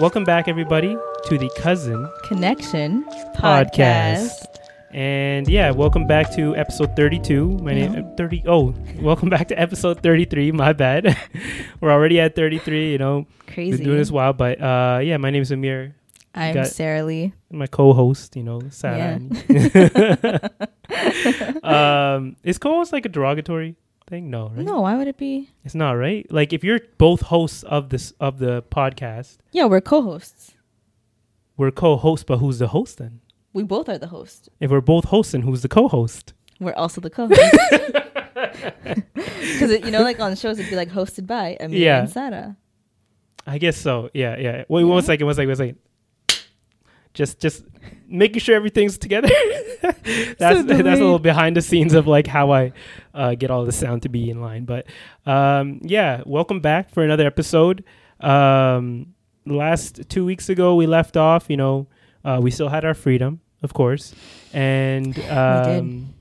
Welcome back, everybody, to the Cousin Connection Podcast. podcast. And yeah, welcome back to episode 32. My name Yeah. 30 Oh, welcome back to episode 33. My bad. We're already at 33, you know. Crazy. Been doing this while, but uh yeah, my name is Amir. I'm got- Sarah Lee. My co-host, you know, Sarah. um is co-host like a derogatory thing? No, right? No, why would it be? It's not, right? Like if you're both hosts of this of the podcast, Yeah, we're co-hosts. we're co-hosts, but who's the host then? We both are the host. If we're both hosts, then who's the co-host? We're also the co-host. Because you know, like on shows, it'd be like hosted by Amir Yeah. and Sarah. I guess so. Yeah, yeah. Wait, Yeah. one second, one second, one second. Just, just making sure everything's together. that's that's a little behind the scenes of like how I uh, get all the sound to be in line. But um, yeah, welcome back for another episode. Um, last two weeks ago, we left off. You know, uh, we still had our freedom, of course, and um,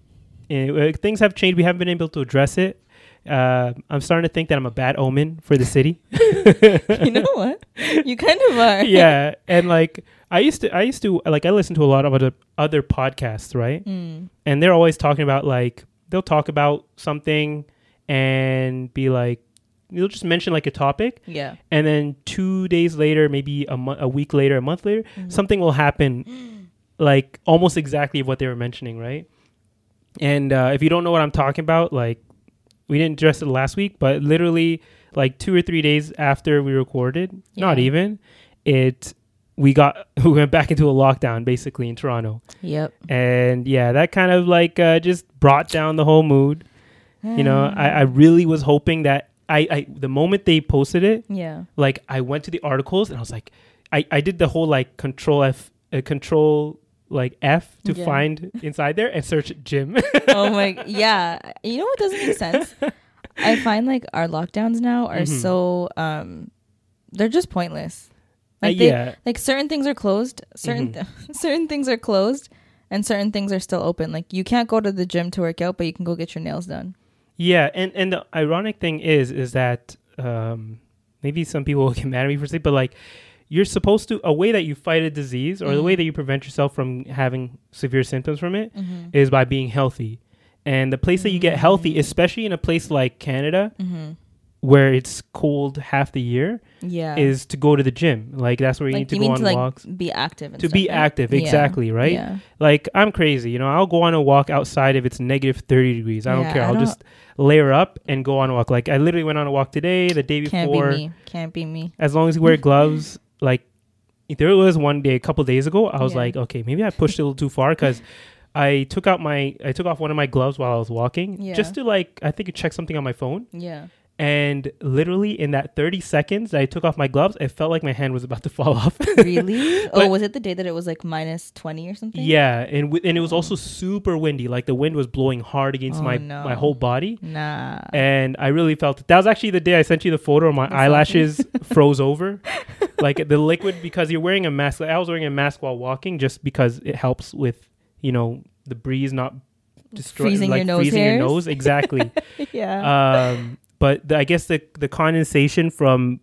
and, uh, things have changed. We haven't been able to address it. Uh, I'm starting to think that I'm a bad omen for the city. you know what? You kind of are. yeah, and like I used to, I used to like I listen to a lot of other other podcasts, right? Mm. And they're always talking about like they'll talk about something and be like they'll just mention like a topic, Yeah. and then two days later, maybe a month, a week later, a month later, Mhm. something will happen, like almost exactly what they were mentioning, right? And uh, if you don't know what I'm talking about, like we didn't address it last week, but literally like two or three days after we recorded, not even, it we got we went back into a lockdown basically in Toronto, Yep. and yeah, that kind of like uh, just brought down the whole mood. You know, I, I really was hoping that I, I the moment they posted it, Yeah. like I went to the articles and I was like, I, I did the whole like control F, uh, control like F to Yeah. find inside there and search gym. oh my. Yeah. You know what doesn't make sense? I find like our lockdowns now are Mhm. so um, they're just pointless. Uh, Like they, yeah, like certain things are closed certain th- certain things are closed and certain things are still open like you can't go to the gym to work out but you can go get your nails done yeah, and and the ironic thing is is that um, maybe some people will get mad at me for saying, but like you're supposed to a way that you fight a disease or the Mhm. way that you prevent yourself from having severe symptoms from it mm-hmm. is by being healthy. And the place that you get healthy, Mm. especially in a place like Canada Mm-hmm. where it's cold half the year, yeah is to go to the gym. Like that's where you like need to you go mean on to like walks. be active and To stuff, be right? active, Yeah. exactly, right? yeah Like I'm crazy, you know. I'll go on a walk outside if it's negative thirty degrees. I don't care. I I'll don't- just layer up and go on a walk. Like I literally went on a walk today, the day can't before. be me can't be me As long as you wear gloves, like there was one day a couple days ago, I was Yeah. like, okay, maybe I pushed it a little too far because. I took out my I took off one of my gloves while I was walking Yeah. just to like I think check something on my phone yeah and literally in that 30 seconds that I took off my gloves it felt like my hand was about to fall off really oh But- was it the day that it was like minus 20 or something Yeah, and w- and it was also super windy. Like the wind was blowing hard against Oh, my no. my whole body, nah and I really felt it. That was actually the day I sent you the photo. Where my eyelashes froze over, like the liquid because you're wearing a mask. Like, I was wearing a mask while walking just because it helps with you know the breeze not destroying like your nose freezing your nose exactly. yeah um, but the, I guess the the condensation from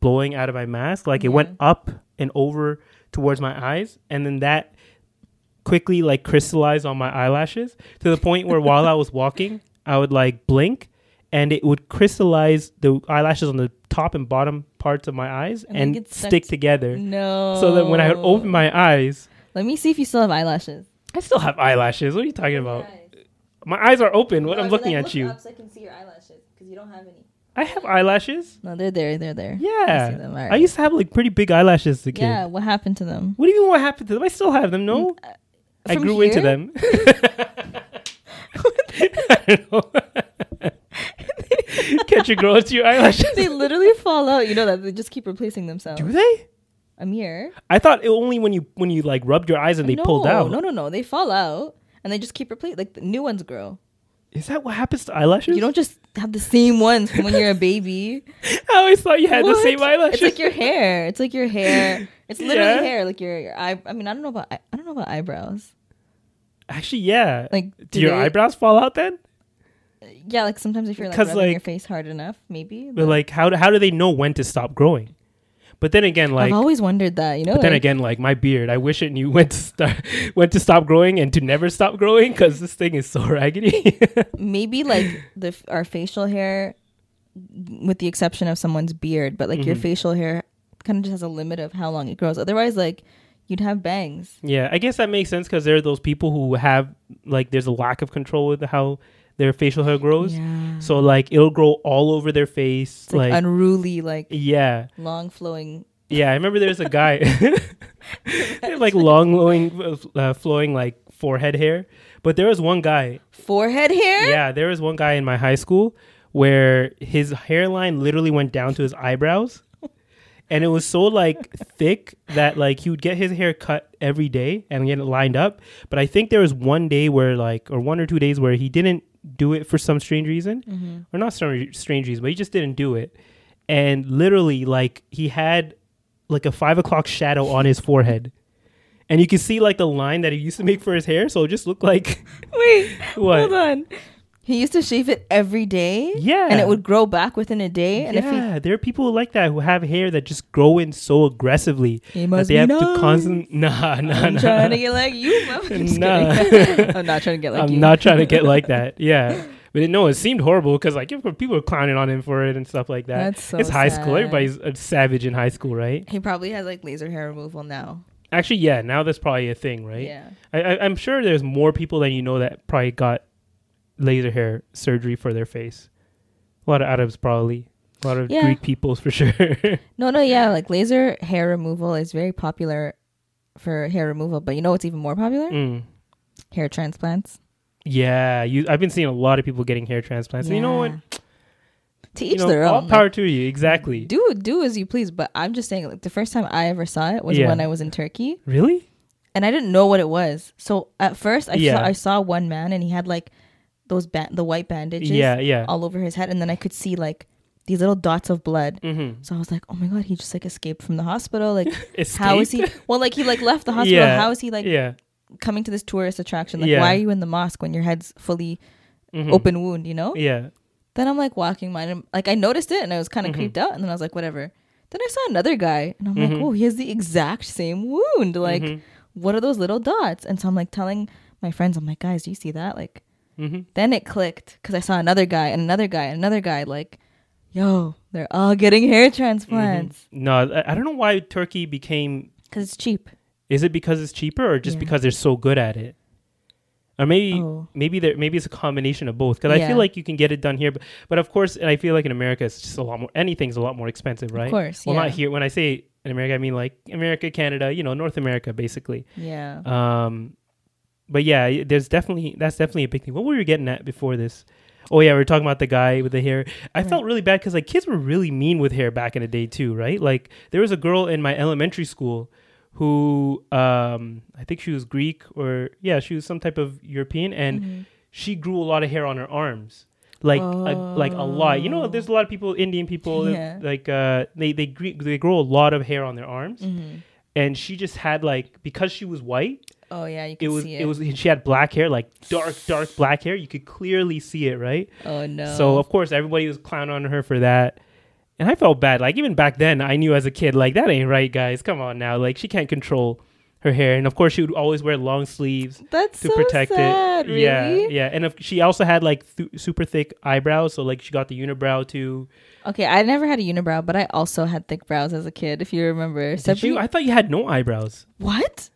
blowing out of my mask, like it went mm-hmm. up and over towards my eyes, and then that quickly like crystallized on my eyelashes to the point where while I was walking, I would like blink, and it would crystallize the eyelashes on the top and bottom parts of my eyes And, and, like, stick together. no So that when I would open my eyes, let me see if you still have eyelashes I still have eyelashes. What are you talking about? My eyes are open. What I'm looking at you. so I can see your eyelashes because you don't have any. I have eyelashes. No, they're there. They're there. I see Yeah. them. I used to have like pretty big eyelashes as a kid. Yeah. What happened to them? What do you mean? What happened to them? I still have them. No, mm, uh, I From grew into them. I don't know. Catch a girl into your eyelashes. they literally fall out. You know that they just keep replacing themselves. Do they? Amir. I thought it only when you when you like rubbed your eyes and they no, pulled out. No, no, no. They fall out and they just keep replacing. Like the new ones grow. Is that what happens to eyelashes? You don't just have the same ones from when you're a baby. I always thought you had the same eyelashes. It's like your hair. It's like your hair. It's literally Yeah. hair. Like your, your eye. I mean, I don't know about. I don't know about eyebrows. Actually, yeah. Like, do do your they- eyebrows fall out then? Yeah, like sometimes if you're like rubbing your face hard enough, maybe. But like, how do, how do they know when to stop growing? But then again, like, I've always wondered that. You know, but then again, like my beard, I wish it knew when to start, when to stop growing and to never stop growing because this thing is so raggedy. maybe like the our facial hair, with the exception of someone's beard, but like your Mhm. facial hair kind of just has a limit of how long it grows. Otherwise, like you'd have bangs. yeah, I guess that makes sense because there are those people who have like there's a lack of control with how their facial hair grows. Yeah. So like it'll grow all over their face, like, like, unruly, like yeah, long flowing. yeah. I remember there's a guy, like long flowing, uh, flowing like forehead hair. But there was one guy Forehead hair? Yeah, there was one guy in my high school where his hairline literally went down to his eyebrows. And it was so like thick that like he would get his hair cut every day and get it lined up. But I think there was one day where like or one or two days where he didn't do it for some strange reason. Mm-hmm. Or not some strange reason, but he just didn't do it. And literally like he had like a five o'clock shadow on his forehead. And you can see like the line that he used to make for his hair, so it just looked like Wait, what? hold on. He used to shave it every day. Yeah. And it would grow back within a day. And if he yeah, there are people like that who have hair that just grow in so aggressively He that they have nice. to constant. Nah, nah, I'm nah. trying to get like you. I'm Nah. I'm not trying to get like I'm you. not trying to get like that. Yeah, but it, no, it seemed horrible because like people were clowning on him for it and stuff like that. That's so it's high school. Everybody's a savage in high school, right? He probably has like laser hair removal now. Actually, yeah. Now that's probably a thing, right? Yeah. I, I, I'm sure there's more people than you know that probably got laser hair surgery for their face. A lot of Arabs probably. A lot of Yeah. Greek peoples for sure. No, no, yeah. Like laser hair removal is very popular for hair removal. But you know what's even more popular? Mm. Hair transplants. Yeah, you. I've been seeing a lot of people getting hair transplants. And you know what? Yeah. To You each know, their all own. power Like, to you. Exactly. do do as you please. But I'm just saying, like the first time I ever saw it was Yeah. when I was in Turkey, Really? and I didn't know what it was. So at first, I Yeah. saw I saw one man, and he had like those ba- the white bandages Yeah, yeah. all over his head, and then I could see like these little dots of blood. Mm-hmm. So I was like, oh my god, he just like escaped from the hospital. Like, how is he? Well, like he like left the hospital. Yeah. How is he like yeah. coming to this tourist attraction? Like, Yeah. why are you in the mosque when your head's fully Mhm. open wound? You know. Yeah. Then I'm like walking mine, and like I noticed it, and I was kind of Mhm. creeped out, and then I was like, whatever. Then I saw another guy, and I'm like, oh, he has the exact same wound. Like, Mhm. what are those little dots? And so I'm like telling my friends, I'm like, guys, do you see that? Like, Mhm. then it clicked because I saw another guy and another guy and another guy. Like, yo, they're all getting hair transplants Mhm. No, I, I don't know why Turkey became. because it's cheap. Is it because it's cheaper or just Yeah. because they're so good at it? Or maybe Oh. maybe there maybe it's a combination of both. Because I feel like you can get it done here, but, but of course, and I feel like in America it's just a lot more. Anything's a lot more expensive, right? Of course, Well, yeah. not here. When I say in America, I mean like America, Canada, you know, North America, basically. Yeah. Um, but yeah, there's definitely that's definitely a big thing. What were we getting at before this? Oh yeah, we are talking about the guy with the hair. I Right. felt really bad because like kids were really mean with hair back in the day too, right? Like there was a girl in my elementary school who um I think she was Greek or yeah, she was some type of European and Mhm. she grew a lot of hair on her arms. Like a, like a lot. You know, there's a lot of people, Indian people, Yeah. like uh, they they gre- they grow a lot of hair on their arms, Mhm. and she just had like because she was white, Oh yeah, you it was see it. It was she had black hair like dark dark black hair you could clearly see it right Oh no. so of course everybody was clowning on her for that and i felt bad like even back then i knew as a kid like that ain't right guys come on now like she can't control her hair and of course she would always wear long sleeves that's to so protect sad, it Really? yeah yeah and if she also had like th- super thick eyebrows so like she got the unibrow too Okay, I never had a unibrow, but I also had thick brows as a kid. If you remember, Did you? i thought you had no eyebrows what?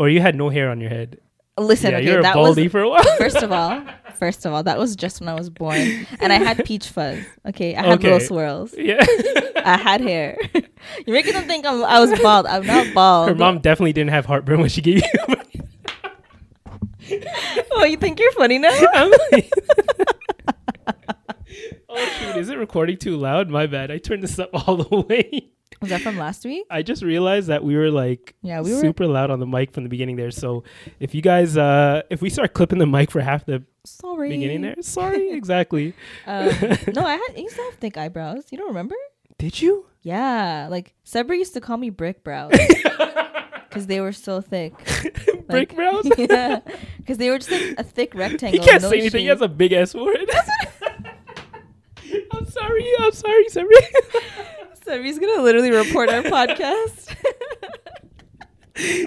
Or you had no hair on your head Listen, yeah okay, you're that baldy was for a while first of all, first of all, that was just when I was born, and I had peach fuzz. Okay, I had little swirls. yeah I had hair. You're making them think I'm, I was bald. I'm not bald. her mom definitely didn't have heartburn when she gave you Oh oh, you think you're funny now? Oh shoot! Is it recording too loud? My bad. I turned this up all the way. Was that from last week? I just realized that we were like Yeah, we were. super loud on the mic from the beginning there. So if you guys, uh if we start clipping the mic for half the Sorry. beginning there, sorry. exactly. Um, no, I had I used to have thick eyebrows. You don't remember? Did you? Yeah, like Sabra used to call me brick brows because they were so thick. Brick Like- brows? yeah, because they were just like a thick rectangle. He can't no say anything. He has a big ass word. I'm sorry. I'm sorry, sorry. Sabra's gonna literally report our podcast. He's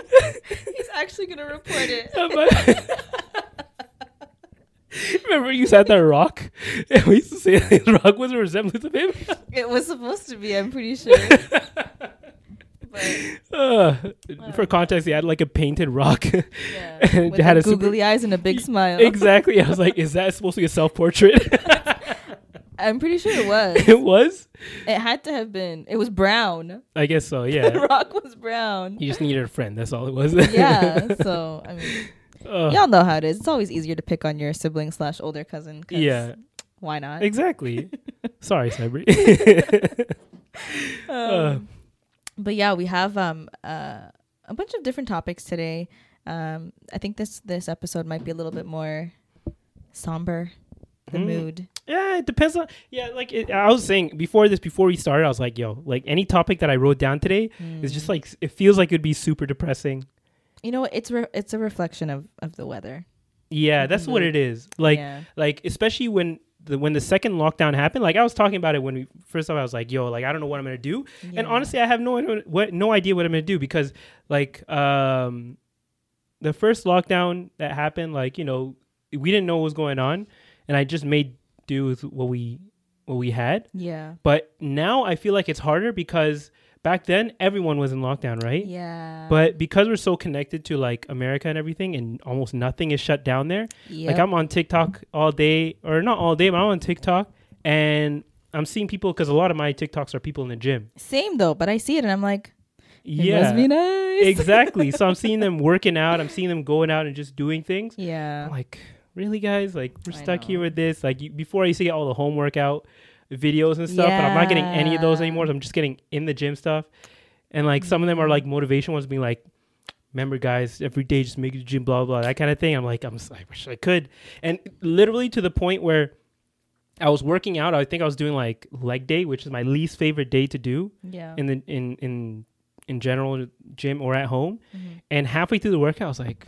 actually gonna report it. Remember you said that rock? And we used to say that rock was a resemblance of him. It was supposed to be. I'm pretty sure. but Uh, for context, he had like a painted rock. yeah, And with had a super- googly eyes and a big smile. exactly. I was like, is that supposed to be a self portrait? I'm pretty sure it was. it was. It had to have been. It was brown. I guess so. Yeah. The rock was brown. You just needed a friend. That's all it was. yeah. So I mean, Ugh. y'all know how it is. It's always easier to pick on your sibling slash older cousin. yeah. Why not? Exactly. Sorry, Sabri. Um, but yeah, we have um uh, a bunch of different topics today. Um, I think this this episode might be a little bit more somber. The Mm. mood. Yeah, it depends on. Yeah, like it, I was saying before this, before we started, I was like, "Yo, like any topic that I wrote down today is just like it feels like it'd be super depressing." You know, it's re- it's a reflection of of the weather. Yeah, that's what Mhm. it is. Like, yeah. like especially when the when the second lockdown happened. Like I was talking about it when we first time. I was like, "Yo, like I don't know what I'm gonna do," and honestly, I have no idea what no idea what I'm gonna do because like um the first lockdown that happened, like you know, we didn't know what was going on, and I just made do with what we what we had. yeah, But now I feel like it's harder because back then everyone was in lockdown, right? yeah, But because we're so connected to like America and everything, and almost nothing is shut down there. yep. Like I'm on TikTok all day, or not all day, but I'm on TikTok, and I'm seeing people because a lot of my TikToks are people in the gym. same though. But I see it and I'm like, it yeah, must be nice. exactly. So I'm seeing them working out. I'm seeing them going out and just doing things. yeah, I'm like, really, guys? Like we're I stuck here with this. Like you, before, I used to get all the home workout videos and stuff, but I'm not getting any of those anymore. So I'm just getting in the gym stuff, and like some of them are like motivation ones, being like. Remember, guys, every day just make it to the gym, blah, blah, blah, that kind of thing. I'm like, I'm, I wish I could. And literally to the point where I was working out. I think I was doing like leg day, which is my least favorite day to do yeah. in the in in in general gym or at home. Mhm. And halfway through the workout, I was like,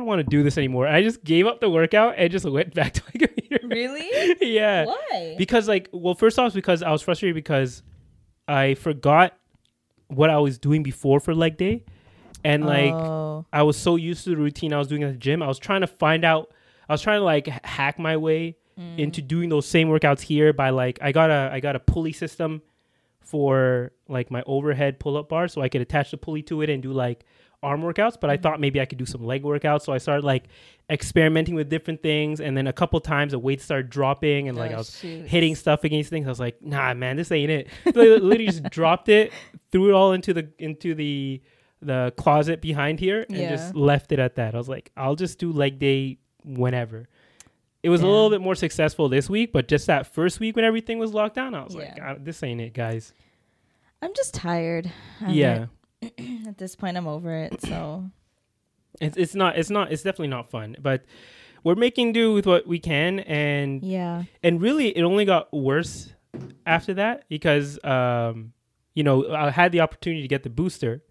don't want to do this anymore. I just gave up the workout and just went back to my computer. Really? yeah. Why? Because like, well, first off, because I was frustrated because I forgot what I was doing before for leg day, and like oh. I was so used to the routine I was doing at the gym. I was trying to find out. I was trying to like hack my way Mm. into doing those same workouts here by like I got a I got a pulley system for like my overhead pull up bar so I could attach the pulley to it and do like arm workouts but I Mm-hmm. thought maybe I could do some leg workouts so I started like experimenting with different things and then a couple times the weights started dropping and like Oh, I was shoot. hitting stuff against things I was like nah man this ain't it so I literally just dropped it threw it all into the into the the closet behind here and Yeah. just left it at that I was like I'll just do leg day whenever it was a little bit more successful this week, but just that first week when everything was locked down, I was like, Yeah. "Ah, "This ain't it, guys." I'm just tired. of yeah, it. At this point, I'm over it. So it's it's not it's not it's definitely not fun, but we're making do with what we can, and yeah. and really, it only got worse after that because um, you know, I had the opportunity to get the booster.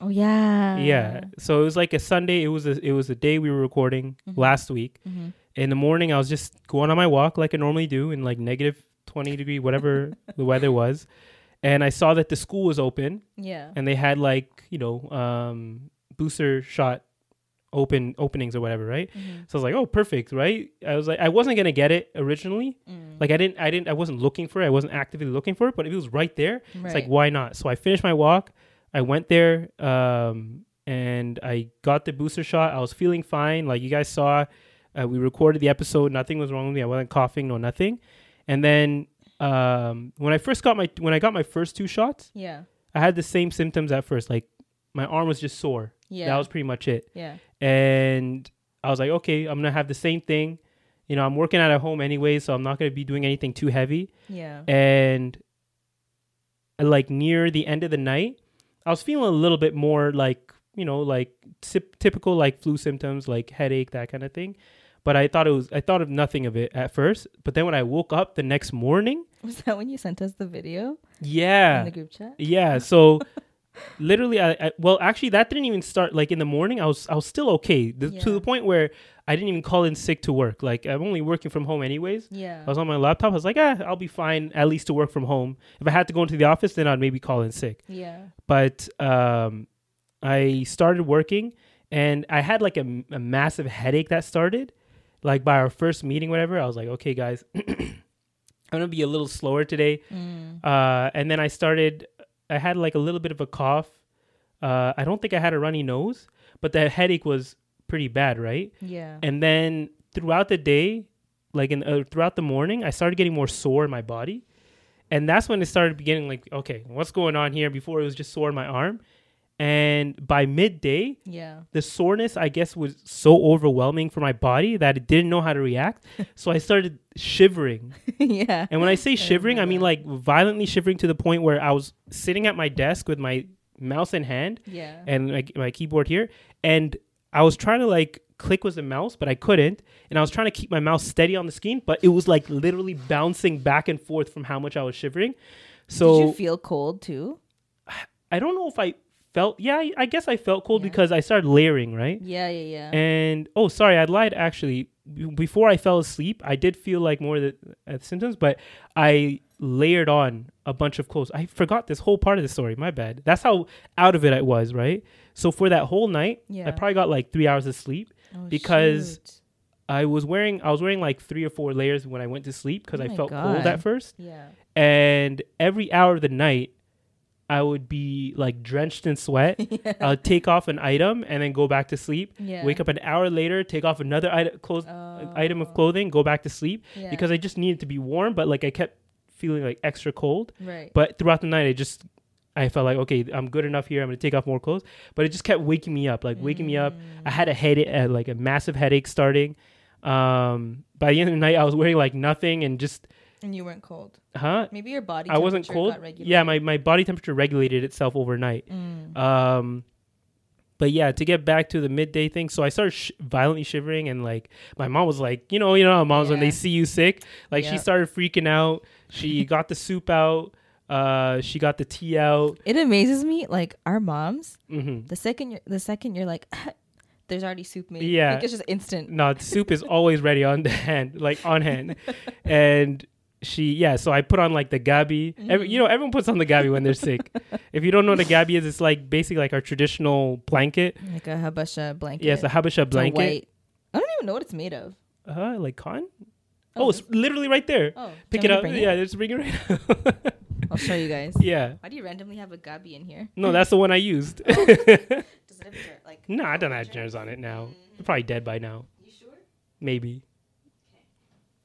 Oh yeah. yeah, so it was like a Sunday. It was a it was a day we were recording Mhm. last week. Mhm. In the morning, I was just going on my walk like I normally do in like negative twenty degree whatever the weather was, and I saw that the school was open. Yeah. and they had like you know um booster shot open openings or whatever right? Mhm. so i was like oh perfect right? I was like i wasn't gonna get it originally. Mm. like i didn't i didn't i wasn't looking for it. I wasn't actively looking for it but if it was right there. It's like why not? So i finished my walk. I went there um and i got the booster shot. I was feeling fine. Like you guys saw uh, we recorded the episode. Nothing was wrong with me. I wasn't coughing no nothing. And then um when i first got my when i got my first two shots Yeah. I had the same symptoms at first. Like my arm was just sore. Yeah. That was pretty much it. yeah. And I was like, okay, I'm gonna have the same thing. You know, I'm working out at home anyway, so I'm not gonna be doing anything too heavy. Yeah. And like near the end of the night, I was feeling a little bit more like you know like typ- typical like flu symptoms, like headache, that kind of thing. But I thought it was I thought of nothing of it at first. But then when I woke up the next morning, Was that when you sent us the video yeah, in the group chat? yeah. So literally, I, I well, actually, that didn't even start. Like in the morning, I was I was still okay the, to the point where I didn't even call in sick to work. Like I'm only working from home anyways. Yeah. I was on my laptop. I was like, ah, I'll be fine at least to work from home. If I had to go into the office, then I'd maybe call in sick. yeah. But um, I started working, and I had like a, a massive headache that started. Like by our first meeting, whatever, I was like, okay, guys, I'm gonna be a little slower today. Mm. Uh, and then I started. I had like a little bit of a cough. Uh, I don't think I had a runny nose, but the headache was pretty bad, right? Yeah. And then throughout the day, like in uh, throughout the morning, I started getting more sore in my body, and that's when it started beginning. Like, okay, what's going on here? Before it was just sore in my arm, and by midday, yeah. the soreness I guess was so overwhelming for my body that it didn't know how to react. so I started shivering. yeah. And when I say shivering, I mean like violently shivering to the point where I was sitting at my desk with my mouse in hand Yeah. and my, my keyboard here, and I was trying to like click with the mouse, but I couldn't, and I was trying to keep my mouse steady on the screen, but it was like literally bouncing back and forth from how much I was shivering. So Did you feel cold too? I don't know if I felt. Yeah, I- I guess I felt cold Yeah. because I started layering, right? Yeah. Yeah. Yeah. And oh, sorry, I lied. Actually, before I fell asleep, I did feel like more of the uh, symptoms, but I layered on a bunch of clothes. I forgot this whole part of the story. My bad. That's how out of it I was, right? So for that whole night, I probably got like three hours of sleep. Oh, because shoot. I was wearing I was wearing like three or four layers when I went to sleep because Oh I felt God. cold at first, Yeah. and every hour of the night. I would be like drenched in sweat. I would take off an item and then go back to sleep. Yeah. Wake up an hour later, take off another item, clothes, Oh. item of clothing, go back to sleep Yeah. because I just needed to be warm, but like I kept feeling like extra cold. right. But throughout the night, I just I felt like okay, I'm good enough here. I'm gonna take off more clothes, but it just kept waking me up, like waking me up. I had a headache, uh, like a massive headache starting. Um, by the end of the night, I was wearing like nothing and just and you weren't cold. huh. Maybe your body. I wasn't cold. got regulated. Yeah, my, my body temperature regulated itself overnight. Mm. Um, but yeah, to get back to the midday thing, so I started sh- violently shivering, and like my mom was like, you know, you know, how moms when they see you sick, like she started freaking out. She got the soup out. Uh, she got the tea out. It amazes me, like our moms. hmm The second you're, the second you're like, there's already soup made. Yeah. like, it's just instant. No, the soup is always ready on the hand, like on hand, and she yeah. So I put on like the gabi. Every, you know, everyone puts on the gabi when they're sick. if you don't know what a gabi is, it's like basically like our traditional blanket. Like a habesha blanket. Yeah, it's a habesha It's blanket. white. I don't even know what it's made of. Uh, like cotton. Oh, Oh, it's literally right there. Oh, Pick it up. Yeah, bring just bring it right now. I'll show you guys. yeah. Why do you randomly have a gabi in here? No, that's the one I used. Does it have ger- like? no, I don't have germs on it now. They're probably dead by now. You sure? Maybe.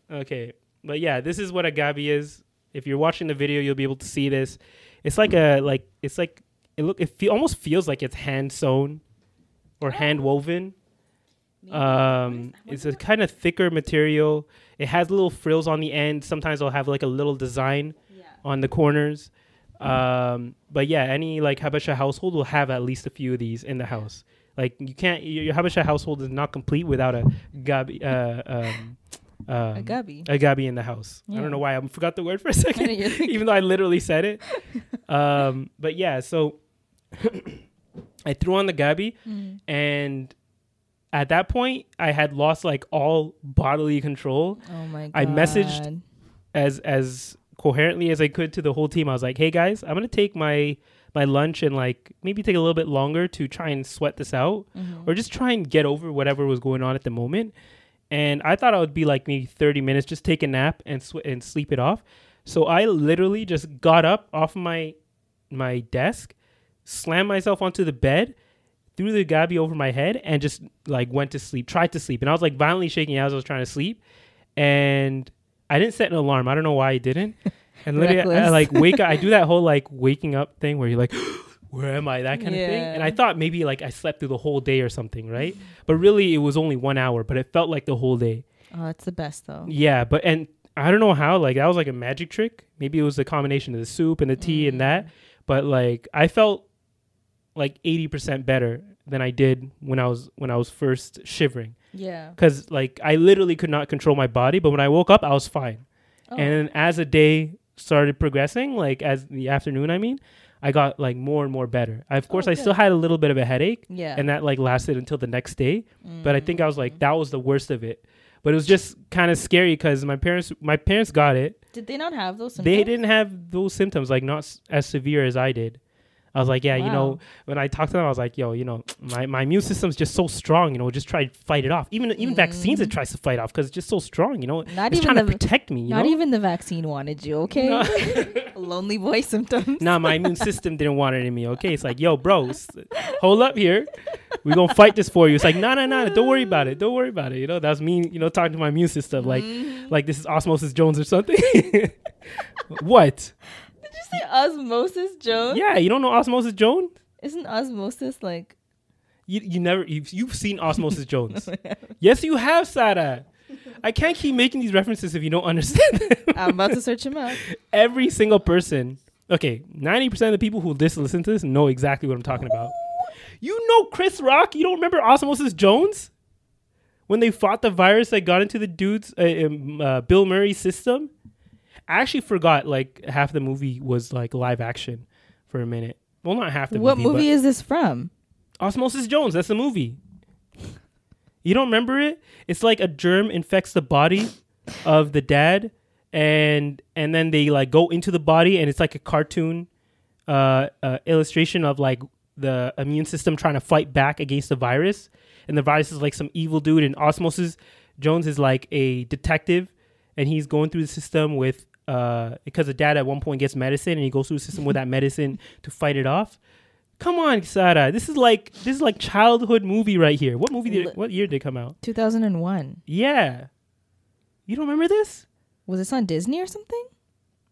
Okay. But yeah, this is what a gabi is. If you're watching the video, you'll be able to see this. It's like a like it's like it look it fe- almost feels like it's hand sewn or hand woven. Um, it's a kind of thicker material. It has little frills on the end. Sometimes it'll have like a little design Yeah. on the corners. Um, but yeah, any like Habesha household will have at least a few of these in the house. Like you can't your your Habesha household is not complete without a gabi uh, um, um, A gabi. a gabi in the house. I don't know why I forgot the word for a second, even though I literally said it. um, but yeah, so I threw on the gabi, Mm. and at that point, I had lost like all bodily control Oh my god. I messaged- as as coherently as I could to the whole team. I was like, "Hey guys, I'm gonna take my my lunch and like maybe take a little bit longer to try and sweat this out, Mhm. or just try and get over whatever was going on at the moment." And I thought I would be like maybe 30 minutes, just take a nap and sw- and sleep it off. So I literally just got up off my my desk, slammed myself onto the bed, threw the gabi over my head, and just like went to sleep. Tried to sleep, and I was like violently shaking as I was trying to sleep, and I didn't set an alarm. I don't know why I didn't. And literally, I, Reckless. like wake up. I do that whole like waking up thing where you're like, where am I? That kind of thing. And I thought maybe like I slept through the whole day or something, right? But really, it was only one hour, but it felt like the whole day. Oh, it's the best though. Yeah, but and I don't know how like that was like a magic trick. Maybe it was the combination of the soup and the tea and that. Mm. But like I felt like eighty percent better than I did when I was when I was first shivering. Yeah. Because like I literally could not control my body, but when I woke up, I was fine. Oh. And as the day started progressing, like as the afternoon, I mean, I got like more and more better. I, of course, Oh, I still had a little bit of a headache, yeah. and that like lasted until the next day. But I think I was Mm. like that was the worst of it. But it was just kind of scary because my parents, my parents got it. Did they not have those symptoms? They didn't have those symptoms, like not s- as severe as I did. I was like, yeah, you know, when I talked to them, I was like, yo, you know, my, my immune system's just so strong, you know, just try to fight it off. Even even vaccines, it tries to fight off because it's just so strong, you know. Mm. Not it's even trying the to protect me, you not know. even the vaccine wanted you, okay? Lonely boy symptoms. nah, my immune system didn't want it in me. Okay, it's like, yo, bros, hold up here. We're gonna fight this for you. It's like, no, no, no, don't worry about it. Don't worry about it. You know, that's me. You know, talking to my immune system, like, Mm-hmm. like this is Osmosis Jones or something. what? Say osmosis, Jones? Yeah, you don't know Osmosis Jones? Isn't osmosis like You you never you've, you've seen Osmosis Jones. yes, you have, Sada. I can't keep making these references if you don't understand them. I'm about to search him up. Every single person. Okay, ninety percent of the people who lis- listen to this know exactly what I'm talking about. You know Chris Rock. You don't remember Osmosis Jones? When they fought the virus that got into the dude's uh, um, uh, Bill Murray system. I actually forgot like half the movie was like live action for a minute. Well, not half the what movie. What movie is this from? Osmosis Jones. That's the movie. You don't remember it? It's like a germ infects the body of the dad, and and then they like go into the body, and it's like a cartoon uh, uh, illustration of like the immune system trying to fight back against the virus, and the virus is like some evil dude, and Osmosis Jones is like a detective, and he's going through the system with. Uh, because the dad at one point gets medicine and he goes through the system with that medicine to fight it off. Come on, Sara. This is like this is like childhood movie right here. What movie did what year did it come out? 2001. Yeah. You don't remember this? Was this on Disney or something?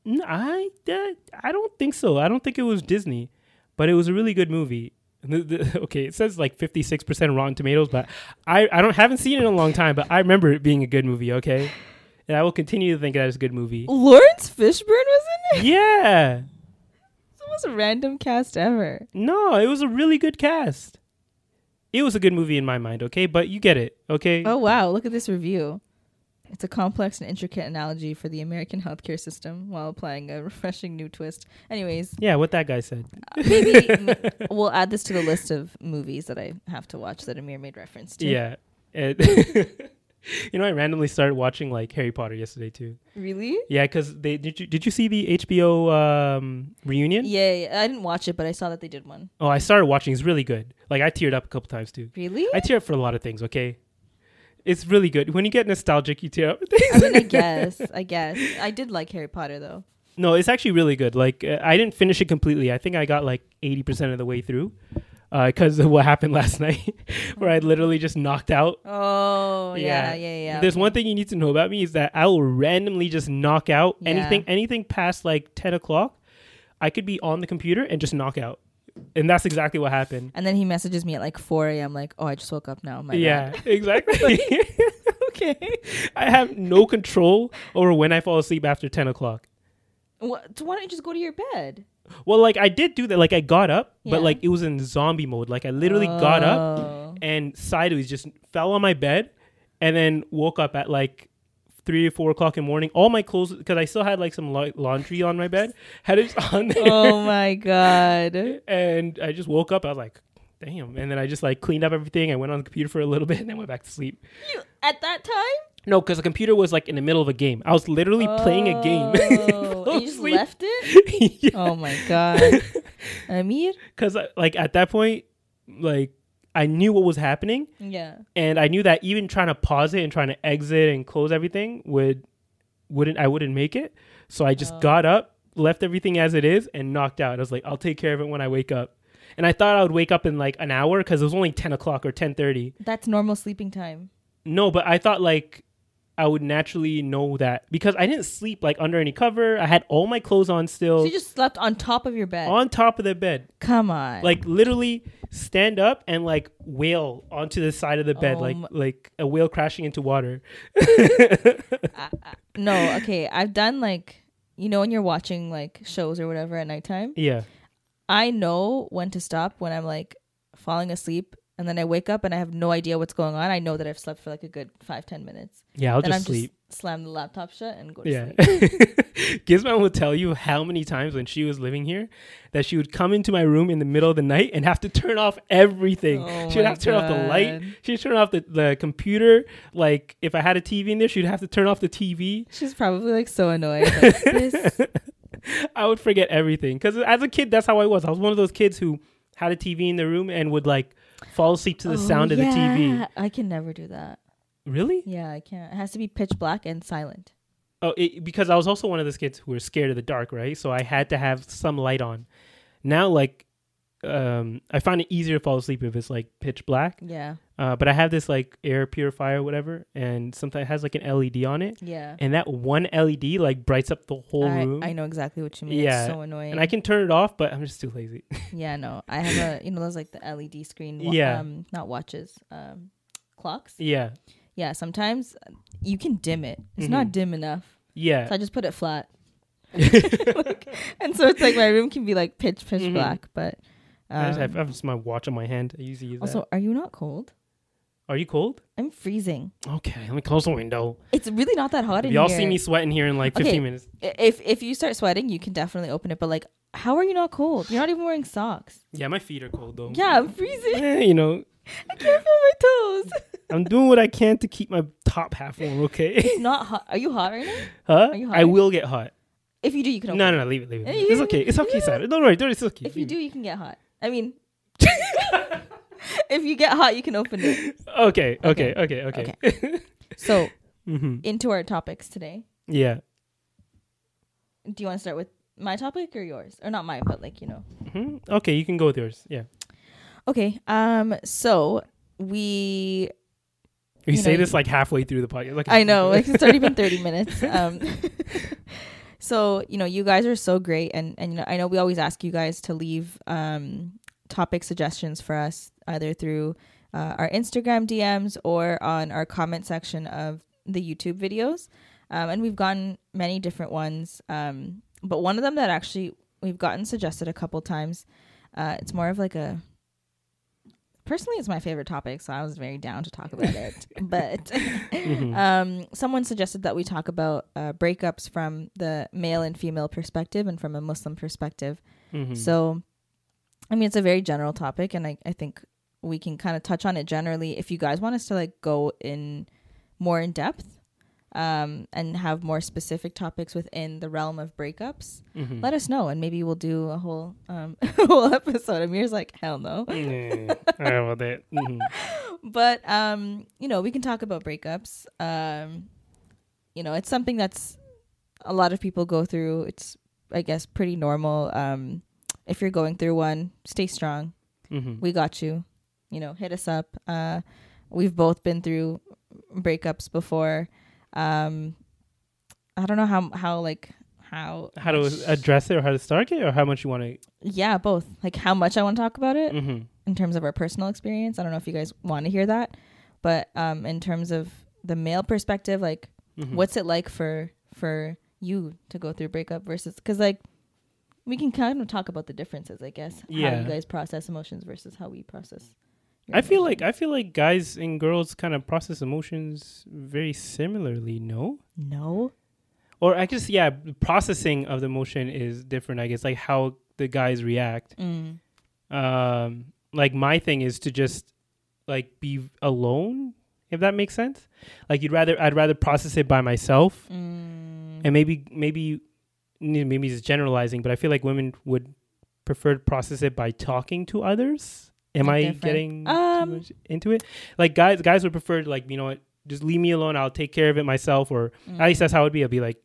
No, I uh, I don't think so. I don't think it was Disney, but it was a really good movie. Okay, it says like 56% Rotten Tomatoes, but I I don't haven't seen it in a long time, but I remember it being a good movie, okay? And I will continue to think that it's a good movie. Laurence Fishburne was in it? Yeah. It's the most random cast ever. No, it was a really good cast. It was a good movie in my mind, okay? But you get it, okay? Oh wow, look at this review. It's a complex and intricate analogy for the American healthcare system while applying a refreshing new twist. Anyways, Yeah, what that guy said. Uh, maybe m- we'll add this to the list of movies that I have to watch that Amir made reference to. Yeah. It- you know, I randomly started watching like Harry Potter yesterday too. Really? Yeah, because they did you did you see the HBO um, reunion? Yeah, yeah, I didn't watch it, but I saw that they did one. Oh, I started watching. It's really good. Like I teared up a couple times too. Really? I tear up for a lot of things. Okay, it's really good. When you get nostalgic, you tear up. I mean, I guess. I guess. I did like Harry Potter though. no, it's actually really good. Like uh, I didn't finish it completely. I think I got like eighty percent of the way through. Uh, because of what happened last night, where I literally just knocked out Oh, yeah, Yeah. yeah, yeah. There's one thing you need to know about me is that I will randomly just knock out Yeah. anything anything past like ten o'clock. I could be on the computer and just knock out, and that's exactly what happened. And then he messages me at like 4 a.m. like, oh, I just woke up now. My yeah, bad." exactly. okay. I have no control over when I fall asleep after ten o'clock. What, so why don't you just go to your bed? Well, like I did do that. Like I got up, Yeah. but like it was in zombie mode. Like I literally got up Oh. and sideways just fell on my bed, and then woke up at like three or four o'clock in the morning. All my clothes, because I still had like some la- laundry on my bed, had it on there. oh my god. and I just woke up. I was like, damn. And then I just like cleaned up everything. I went on the computer for a little bit and then went back to sleep. You at that time? No, because the computer was like in the middle of a game. I was literally playing a game. Oh, you just left it? Oh my god. Amir? Because uh, like at that point, like I knew what was happening, Yeah. and I knew that even trying to pause it and trying to exit and close everything would wouldn't I wouldn't make it. So I just Oh. got up, left everything as it is, and knocked out. I was like, I'll take care of it when I wake up. And I thought I would wake up in like an hour because it was only ten o'clock or ten thirty. That's normal sleeping time. No, but I thought like I would naturally know that because I didn't sleep like under any cover. I had all my clothes on still. So you just slept on top of your bed. on top of the bed. Come on. Like literally stand up and like wail onto the side of the bed Oh like my- like a whale crashing into water. no, okay. I've done like you know when you're watching like shows or whatever at nighttime. Yeah. I know when to stop when I'm like falling asleep and then I wake up and I have no idea what's going on. I know that I've slept for like a good five, ten minutes. Yeah, I'll then just I'm sleep. just slam the laptop shut and go to Yeah. sleep. Gizmo will tell you how many times when she was living here that she would come into my room in the middle of the night and have to turn off everything. Oh she would have to turn off the light. She'd turn off the, the computer. Like if I had a TV in there, she'd have to turn off the TV. She's probably like so annoyed. Like, this I would forget everything because as a kid, that's how I was. I was one of those kids who had a TV in the room and would like fall asleep to the Oh, sound of the TV. I can never do that. Really? Yeah, I can't. It has to be pitch black and silent. Oh, it, because I was also one of those kids who were scared of the dark, right? So I had to have some light on. Now, like, um, I find it easier to fall asleep if it's like pitch black. Yeah. Uh, but I have this like air purifier, or whatever, and sometimes it has like an LED on it, Yeah. and that one LED like brights up the whole I, room. I know exactly what you mean. Yeah, It's so annoying. and I can turn it off, but I'm just too lazy. Yeah, no. I have a you know those like the LED screen wa- Yeah. um not watches, um clocks. yeah, Yeah, sometimes you can dim it. It's not Mhm. dim enough. yeah. So I just put it flat. Like, and so it's like my room can be like pitch pitch Mhm. black, but I just have, um, I have just my watch on my hand. I usually use also that. are you not cold? Are you cold? I'm freezing. Okay, let me close the window. It's really not that hot in Y'all here. see me sweating here in like 15 Okay. minutes. I- If if you start sweating, you can definitely open it, but like how are you not cold? You're not even wearing socks. Yeah, my feet are cold though. Yeah, I'm freezing. Eh, you know, I can't feel my toes. I'm doing what I can to keep my top half warm. Okay, It's not hot. Are you hot right now? huh? Are you I hot? will get hot. If you do, you can No, open no, it. no, leave it, leave it. It's okay. It's okay, yeah. Don't worry. Don't. worry. It's okay. If you do, you can get hot. I mean, if you get hot, you can open it. Okay. Okay. Okay. Okay. okay. So, hmm into our topics today. Yeah. Do you want to start with my topic or yours? Or not mine, but like, you know. hmm Okay, you can go with yours. Yeah. Okay. Um so we We You say know, this like halfway through the podcast. Like I know, like it's already been 30 minutes. Um So, you know, you guys are so great and and you know, I know we always ask you guys to leave um topic suggestions for us either through uh, our Instagram DMs or on our comment section of the YouTube videos. Um, and we've gotten many different ones. Um, but one of them that actually we've gotten suggested a couple times, uh, it's more of like a personally it's my favorite topic, so I was very down to talk about it. But Mhm. um, someone suggested that we talk about uh, breakups from the male and female perspective and from a Muslim perspective. Mhm. So, I mean, it's a very general topic, and I, I think we can kind of touch on it generally. If you guys want us to like go in more in depth um, and have more specific topics within the realm of breakups, Mhm. let us know, and maybe we'll do a whole um, whole episode. Amir's like, hell no. Yeah, I don't know about that. Mhm. but um you know we can talk about breakups um you know it's something that's a lot of people go through it's i guess pretty normal um if you're going through one stay strong Mhm. we got you you know hit us up uh we've both been through breakups before um i don't know how how like how How to address it or how to start it or how much you want to. yeah both like how much i want to talk about it hmm in terms of our personal experience. I don't know if you guys want to hear that, but um, in terms of the male perspective, like hmm what's it like for for you to go through breakup versus because like we can kind of talk about the differences, I guess. How Yeah. you guys process emotions versus how we process. I feel like. I feel like guys and girls kind of process emotions very similarly. No, no. or I guess yeah, the processing of the emotion is different. I guess like how the guys react. Mm. Um, like my thing is to just like be alone, if that makes sense. Like you'd rather I'd rather process it by myself, Mm. and maybe maybe maybe it's generalizing, but I feel like women would prefer to process it by talking to others. Am I Different. getting Um, too much into it? Like guys, guys would prefer to like you know what, just leave me alone. I'll take care of it myself, or Mm. at least that's how it'd be. I'd be like,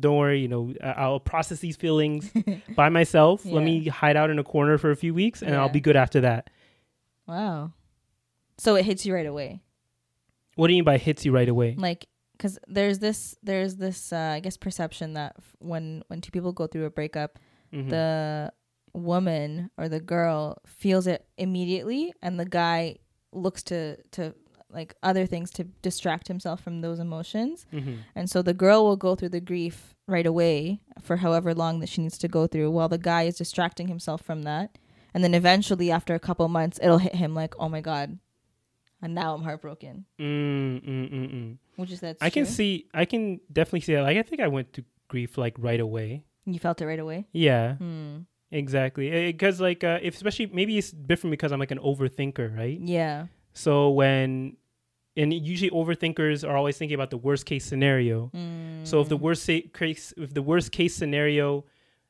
don't worry, you know, I'll process these feelings by myself. Let me hide out in a corner for a few weeks, and I'll be good after that. wow. So it hits you right away. What do you mean by hits you right away? Like because there's this there's this uh, I guess perception that when when two people go through a breakup, Mhm. the woman or the girl feels it immediately, and the guy looks to to like other things to distract himself from those emotions. Mhm. And so the girl will go through the grief right away for however long that she needs to go through while the guy is distracting himself from that. And then eventually after a couple months it'll hit him like, "Oh my god. And now I'm heartbroken." Mm, mm, mm, mm. Which is that I can see. I can definitely see that. Like I think I went to grief like right away. you felt it right away. Yeah, Hmm. Exactly. Because like uh, if especially maybe it's different because I'm like an overthinker, right? Yeah. So when and usually overthinkers are always thinking about the worst case scenario. So if the worst sa- case if the worst case scenario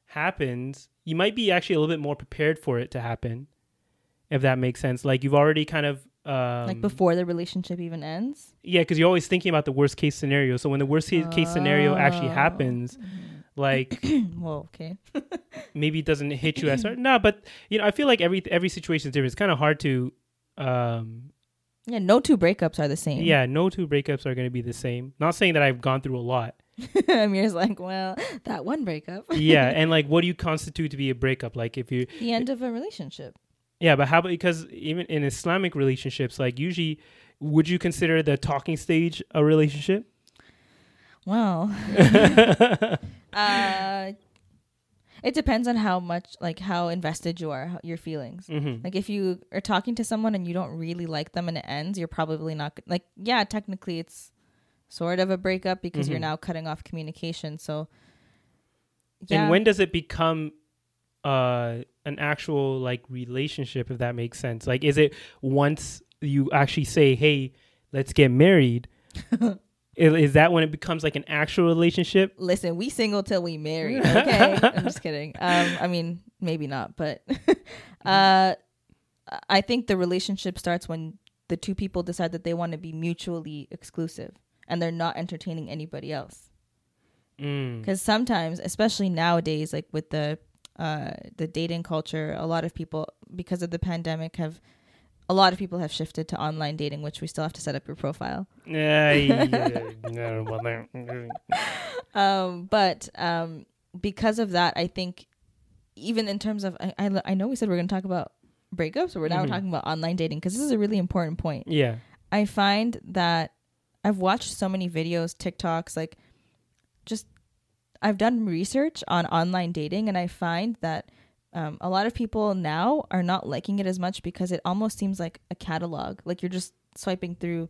happens, you might be actually a little bit more prepared for it to happen. If that makes sense. Like you've already kind of um, like before the relationship even ends. Yeah, because you're always thinking about the worst case scenario. So when the worst ca- case scenario actually Oh. happens, like well, okay. maybe it doesn't hit you as hard. No, but you know, I feel like every every situation is different. It's kind of hard to, um, Yeah, no two breakups are the same. yeah, no two breakups are going to be the same. Not saying that I've gone through a lot. Amir's like, well, that one breakup. Yeah, and like, what do you constitute to be a breakup? Like, if you, the end of a relationship. yeah, but how about because even in Islamic relationships, like usually, would you consider the talking stage a relationship? Well, uh, it depends on how much, like, how invested you are, how- your feelings. hmm Like, if you are talking to someone and you don't really like them and it ends, you're probably not like, yeah, technically it's sort of a breakup because you're Mhm. now cutting off communication. So, yeah, And when does it become uh an actual like relationship if that makes sense? Like is it once you actually say, "Hey, let's get married?" is, is that when it becomes like an actual relationship? listen, we single till we marry. Okay, I'm just kidding. Um, I mean, maybe not, but uh, I think the relationship starts when the two people decide that they want to be mutually exclusive and they're not entertaining anybody else. Mm. Because sometimes, especially nowadays, like with the uh, the dating culture, a lot of people, because of the pandemic, have a lot of people have shifted to online dating, which we still have to set up your profile. Yeah, yeah, well, um, but um, because of that, I think even in terms of I, I, I know we said we're going to talk about breakups, but we're now Mhm. talking about online dating because this is a really important point. yeah. I find that I've watched so many videos, TikToks, like just I've done research on online dating, and I find that um, a lot of people now are not liking it as much because it almost seems like a catalog. Like you're just swiping through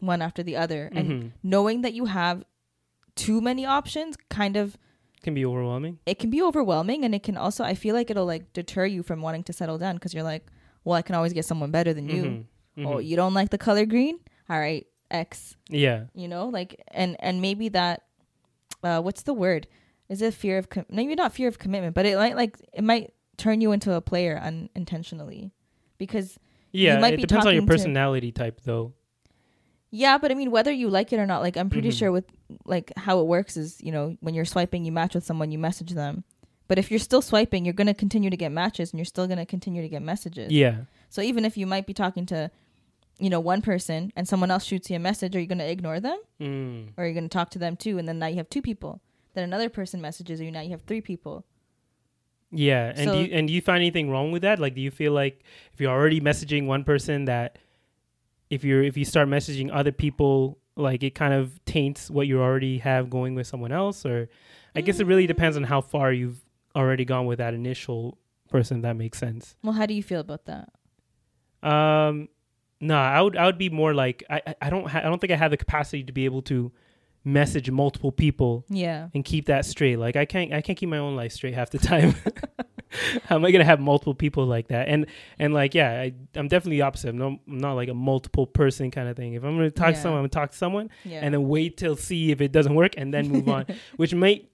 one after the other, and Mhm. knowing that you have too many options kind of Can be overwhelming. it can be overwhelming and it can also i feel like it'll like deter you from wanting to settle down because you're like well i can always get someone better than you Mhm. oh Mhm. you don't like the color green all right x Yeah. you know like and and maybe that uh what's the word is it fear of com- maybe not fear of commitment but it might like it might turn you into a player unintentionally because Yeah, might it be depends on your talking to- personality type though. Yeah, but I mean, whether you like it or not, like I'm pretty Mhm. sure with like how it works is, you know, when you're swiping, you match with someone, you message them. But if you're still swiping, you're gonna continue to get matches, and you're still gonna continue to get messages. Yeah. So even if you might be talking to, you know, one person and someone else shoots you a message, are you gonna ignore them, Mm. or are you gonna talk to them too? And then now you have two people. Then another person messages you. Now you have three people. Yeah, and So- do you, and do you find anything wrong with that? Like, do you feel like if you're already messaging one person, that if you're if you start messaging other people, like it kind of taints what you already have going with someone else? Or I guess it really depends on how far you've already gone with that initial person. That makes sense. Well, how do you feel about that? Um, no, I would I would be more like I I- I don't ha- I don't think I have the capacity to be able to message multiple people Yeah. and keep that straight. Like I can't I can't keep my own life straight half the time. How am I gonna have multiple people like that? And and like yeah, I, I'm definitely the opposite. I'm not, I'm not like a multiple person kind of thing. If I'm gonna talk Yeah. to someone, I'm gonna talk to someone Yeah. and then wait till see if it doesn't work and then move on. Which might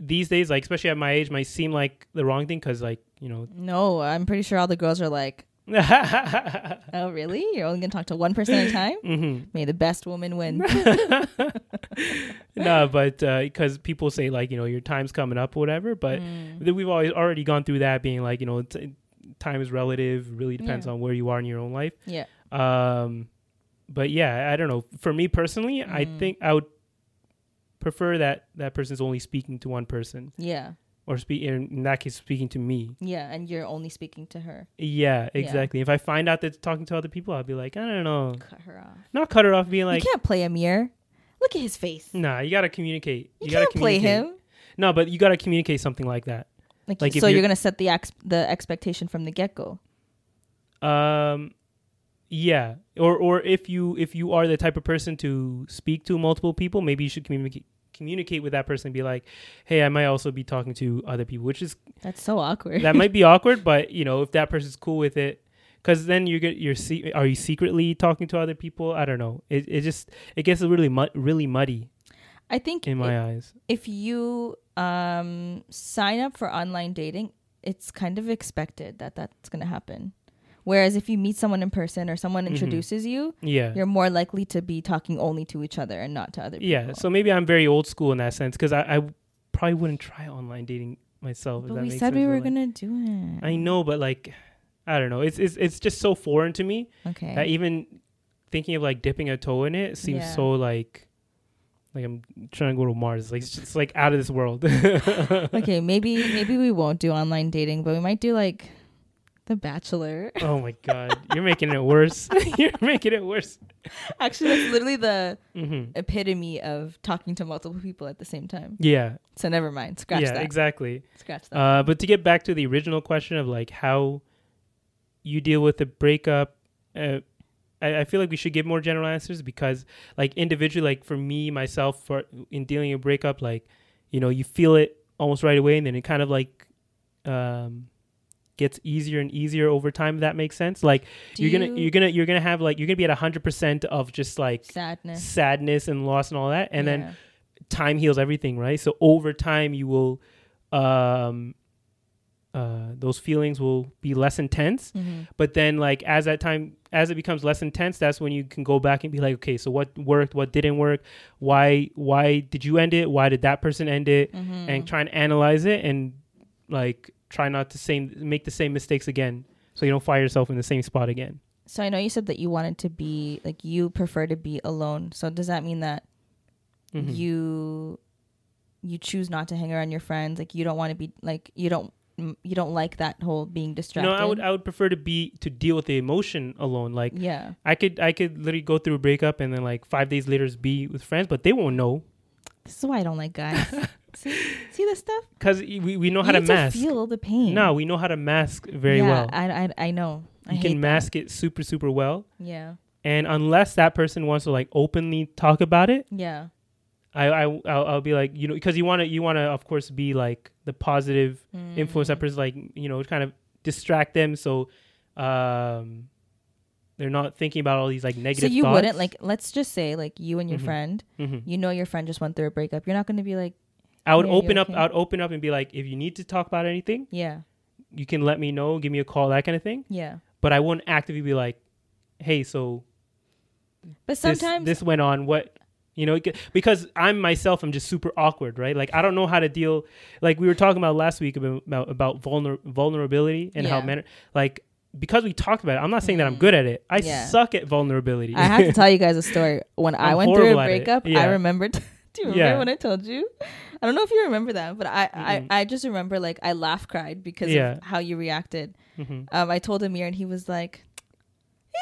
these days, like especially at my age, might seem like the wrong thing because like you know. no, I'm pretty sure all the girls are like, oh really? You're only gonna talk to one person at a time? hmm May the best woman win. no, but because people say like you know your time's coming up or whatever, but Mm. we've always already gone through that, being like you know t- time is relative, really depends Yeah. on where you are in your own life. Yeah. Um, but yeah, I don't know. For me personally, I Mm. think I would prefer that that person's only speaking to one person Yeah. Or speak in, that case speaking to me. Yeah. And you're only speaking to her. Yeah, exactly. If I find out that it's talking to other people, I'll be like, I don't know, Cut her off. not cut her off, being like, you can't play Amir. Look at his face. nah, you gotta communicate. You, gotta can't play him. No, but you gotta communicate something like that. Like, Like, so you're, you're- gonna set the ex- the expectation from the get go. Um, yeah, or or if you if you are the type of person to speak to multiple people, maybe you should communicate communicate with that person and be like, hey, I might also be talking to other people, which is That's so awkward. that might be awkward, but you know, if that person's cool with it, because then you get you're se- are you secretly talking to other people? I don't know. It it just it gets really mud really muddy I think in my eyes. if you um sign up for online dating, it's kind of expected that that's gonna happen. Whereas if you meet someone in person or someone Mhm. introduces you, Yeah. you're more likely to be talking only to each other and not to other people. Yeah, so maybe I'm very old school in that sense because I, I probably wouldn't try online dating myself. but we said we were like- gonna do it. I know, but like, I don't know. It's it's it's just so foreign to me Okay. that even thinking of like dipping a toe in it seems Yeah. so like like I'm trying to go to Mars. Like it's just like out of this world. okay, maybe maybe we won't do online dating, but we might do like The Bachelor. oh my god, you're making it worse. you're making it worse. Actually, that's literally the hmm epitome of talking to multiple people at the same time. Yeah, So never mind. Scratch yeah, that. exactly. Scratch that. Uh, but to get back to the original question of like how you deal with a breakup, uh, I, I feel like we should give more general answers because like individually, like for me myself, for in dealing with breakup, like you know you feel it almost right away, and then it kind of like um, gets easier and easier over time. If that makes sense. Like Do you're gonna you- you're gonna you're gonna have like you're gonna be at hundred percent of just like sadness. sadness and loss and all that, and then time heals everything, right? So over time, you will, um, uh, those feelings will be less intense. Mhm. But then, like as that time, as it becomes less intense, that's when you can go back and be like, okay, so what worked, what didn't work, why, why did you end it, why did that person end it, Mhm. and try and analyze it and like try not to same make the same mistakes again, so you don't find yourself in the same spot again. So I know you said that you wanted to be like you prefer to be alone. So does that mean that Mhm. you you choose not to hang around your friends? Like you don't want to be like you don't you don't like that whole being distracted. No, I would I would prefer to be to deal with the emotion alone. Like yeah. I could I could literally go through a breakup and then like five days later be with friends, but they won't know This is why I don't like guys. see, see this stuff. because we, we know how you to need mask. feel the pain. no, we know how to mask very yeah, well. I, I I know. I you can that. mask it super super well, Yeah. and unless that person wants to like openly talk about it, Yeah. I I I'll, I'll be like you know because you want to you want to of course be like the positive influence that Mm. person like you know kind of distract them so um they're not thinking about all these like negative. So you thoughts. wouldn't like let's just say like you and your Mhm. friend, Mhm. you know your friend just went through a breakup. You're not going to be like, I would Yeah, open up. okay? I would open up and be like, if you need to talk about anything, yeah, you can let me know. Give me a call, that kind of thing. yeah. But I wouldn't actively be like, hey, so But sometimes this went on. What you know? Because I'm myself. I'm just super awkward, right? Like I don't know how to deal. Like we were talking about last week about about, vulner, vulnerability and how men like. Because we talked about it, I'm not saying that I'm mm-hmm. good at it. I Yeah. suck at vulnerability. I have to tell you guys a story. When I I'm went through a horrible at it. breakup, Yeah. I remembered. do you remember Yeah. when I told you? I don't know if you remember that, but I, Mm-mm. I, I just remember like I laugh cried because Yeah. of how you reacted. Mhm. Um, I told Amir and he was like,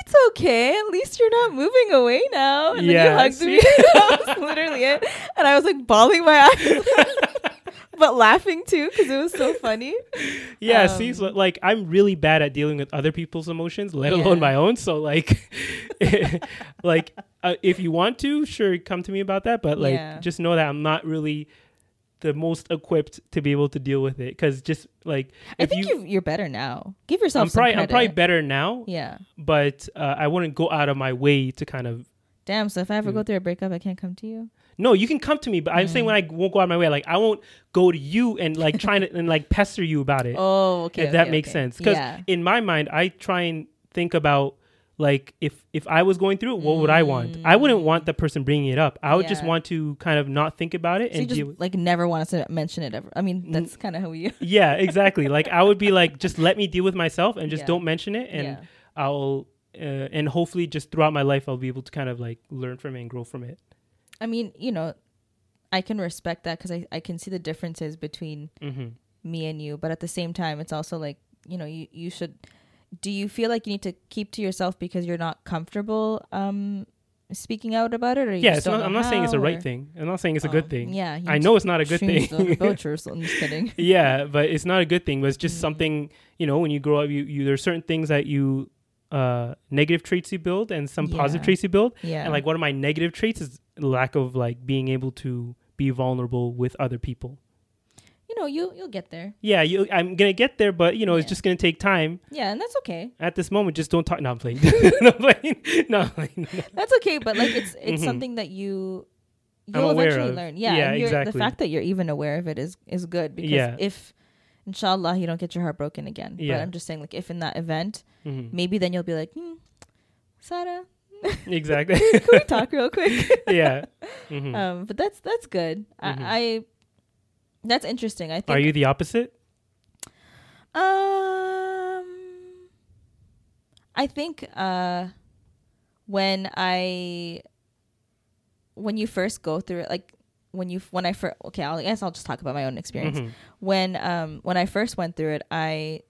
"It's okay. At least you're not moving away now." And Yeah, then you hugged me. that was literally it. And I was like bawling my eyes, but laughing too because it was so funny. Yeah, see, Um, so, like I'm really bad at dealing with other people's emotions, let alone my own. So like, like uh, if you want to, sure, come to me about that. But like, Yeah. just know that I'm not really the most equipped to be able to deal with it. Because just like I think you, you, you're better now. Give yourself I'm some probably I'm probably better now, Yeah. but uh, I wouldn't go out of my way to kind of. Damn. So if I ever Mm. go through a breakup, I can't come to you. No, you can come to me, but I'm saying when I won't go out of my way, like I won't go to you and like trying to and like pester you about it. Oh, okay. if that okay, makes sense because yeah. in my mind i try and think about like if if i was going through it what would i want i wouldn't want the person bringing it up i would just want to kind of not think about it So and just like never want us to mention it ever. I mean, that's kind of how we. yeah exactly like i would be like just let me deal with myself and just Yeah. don't mention it and yeah. i'll uh, and hopefully just throughout my life i'll be able to kind of like learn from it and grow from it I mean, you know, I can respect that because I, I can see the differences between Mm-hmm. me and you, but at the same time, it's also like you know you you should. Do you feel like you need to keep to yourself because you're not comfortable um speaking out about it, or you Yeah, don't I'm not saying it's a right thing. I'm not saying it's a Oh, good thing. Yeah, I know it's not a good thing. I'm just kidding. yeah, but it's not a good thing. But it's just Mm. something you know. When you grow up, you, you there's certain things that you uh negative traits you build and some positive traits you build. Yeah, And like one of my negative traits is lack of like being able to be vulnerable with other people. you know, you you'll get there. Yeah, you, I'm gonna get there, but you know, it's just gonna take time. Yeah, and that's okay. At this moment, just don't talk. No, I'm playing. no, I'm playing. No, I'm playing. That's okay. But like, it's it's Mhm. something that you you'll eventually of. learn. Yeah, Yeah, exactly. The fact that you're even aware of it is is good because Yeah. if inshallah you don't get your heart broken again. Yeah. But I'm just saying, like, if in that event, Mhm. maybe then you'll be like, hmm, Sarah, Exactly. can we talk real quick? yeah. Mhm. um, but that's that's good. Mhm. I, I that's interesting. I think. Are you the opposite? Um, I think uh, when I when you first go through it, like when you when I first okay, I'll, I guess I'll just talk about my own experience. Mhm. When um when I first went through it, I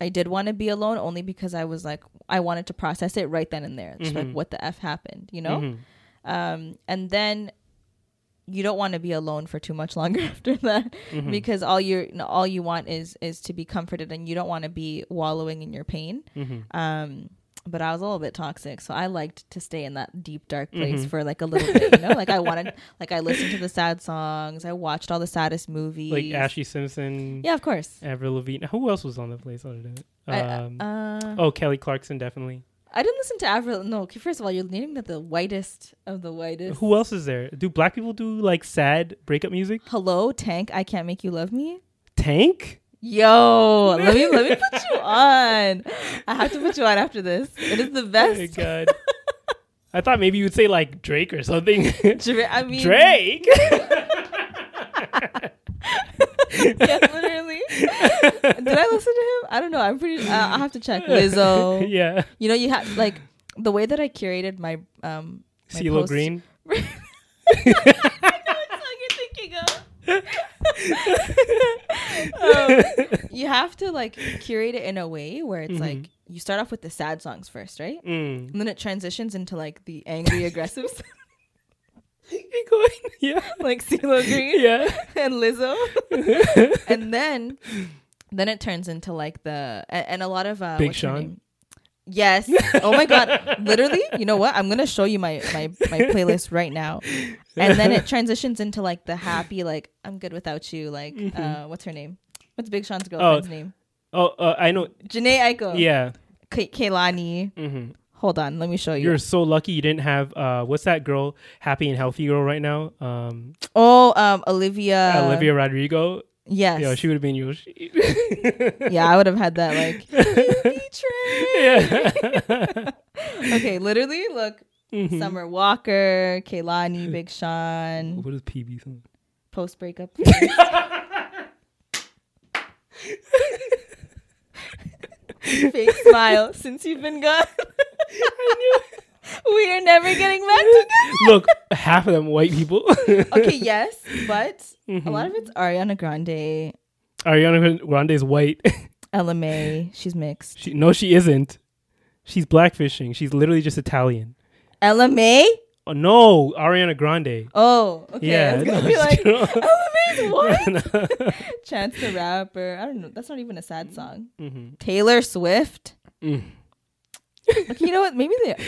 I did want to be alone only because I was like I wanted to process it right then and there. Mhm. like what the f happened, you know. Mhm. Um, and then you don't want to be alone for too much longer after that Mhm. because all you all you want is is to be comforted and you don't want to be wallowing in your pain Mhm. um but i was a little bit toxic so i liked to stay in that deep dark place Mhm. for like a little bit you know like i wanted like i listened to the sad songs i watched all the saddest movies Like Ashlee Simpson, yeah of course Avril Lavigne. Who else was on the place other than? I, Um, uh, oh, Kelly Clarkson, definitely. I didn't listen to Avril. No, first of all, you're naming that the whitest of the whitest. Who else is there? Do black people do like sad breakup music? Hello, Tank. I can't make you love me. Tank? Yo, let me let me put you on. I have to put you on after this. It is the Oh my best. god. I thought maybe you would say like Drake or something. Dra- I mean, Drake. Yeah, literally. Did I listen to him? I don't know. I'm pretty. Uh, I'll have to check. Lizzo. yeah. You know, you have like the way that I curated my um. My CeeLo Green. I know what song you're thinking of. Um, you have to like curate it in a way where it's Mhm. like you start off with the sad songs first, right? Mm. And then it transitions into like the angry, aggressive, Keep going. Yeah. like CeeLo Green Yeah. and Lizzo. and then, then it turns into like the and, and a lot of uh, Big Sean? Yes. Oh my god. Literally, you know what? I'm gonna show you my my my playlist right now, and then it transitions into like the happy, like I'm good without you. Like, uh, what's her name? What's Big Sean's girlfriend's name? Oh, uh, I know. Jhené Aiko. Yeah. K- Kehlani. hmm Hold on, let me show you. You're so lucky you didn't have uh what's that girl happy and healthy girl right now? Um oh, um, Olivia. Olivia Rodrigo. Yes. Yeah, she would have been your yeah, I would have had that like. Yeah. okay, literally, look. Mhm. Summer Walker, Kehlani, Big Sean, What is PB song? post breakup. Fake smile since you've been gone. we are never getting back together. Look, half of them white people. Okay, yes, but a Mhm. lot of it's Ariana Grande, Ariana Grande is white. Ella Mai. She's mixed. She, no, she isn't. She's blackfishing. She's literally just Italian. Ella Mai? Oh, no, Ariana Grande. Oh, okay. Yeah, I was gonna no, be like, Mai's what? Chance the Rapper. I don't know. That's not even a sad song. Mhm. Taylor Swift. Mm. Okay, you know what? Maybe they.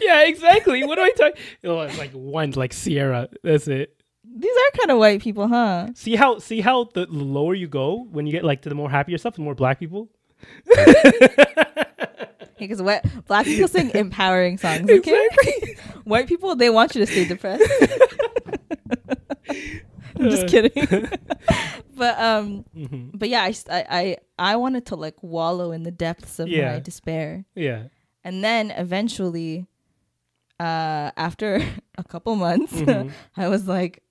Yeah, exactly. What do I talk? Oh, it's like one, like Ciara. That's it. These are kind of white people, huh? See how see how the lower you go when you get like to the more happier stuff, the more black people. Because what black people sing empowering songs. Okay, white people they want you to stay depressed. I'm just kidding. but um, Mhm. but yeah, I, I I wanted to like wallow in the depths of Yeah. my despair, Yeah. and then eventually, uh, after a couple months, Mhm. I was like,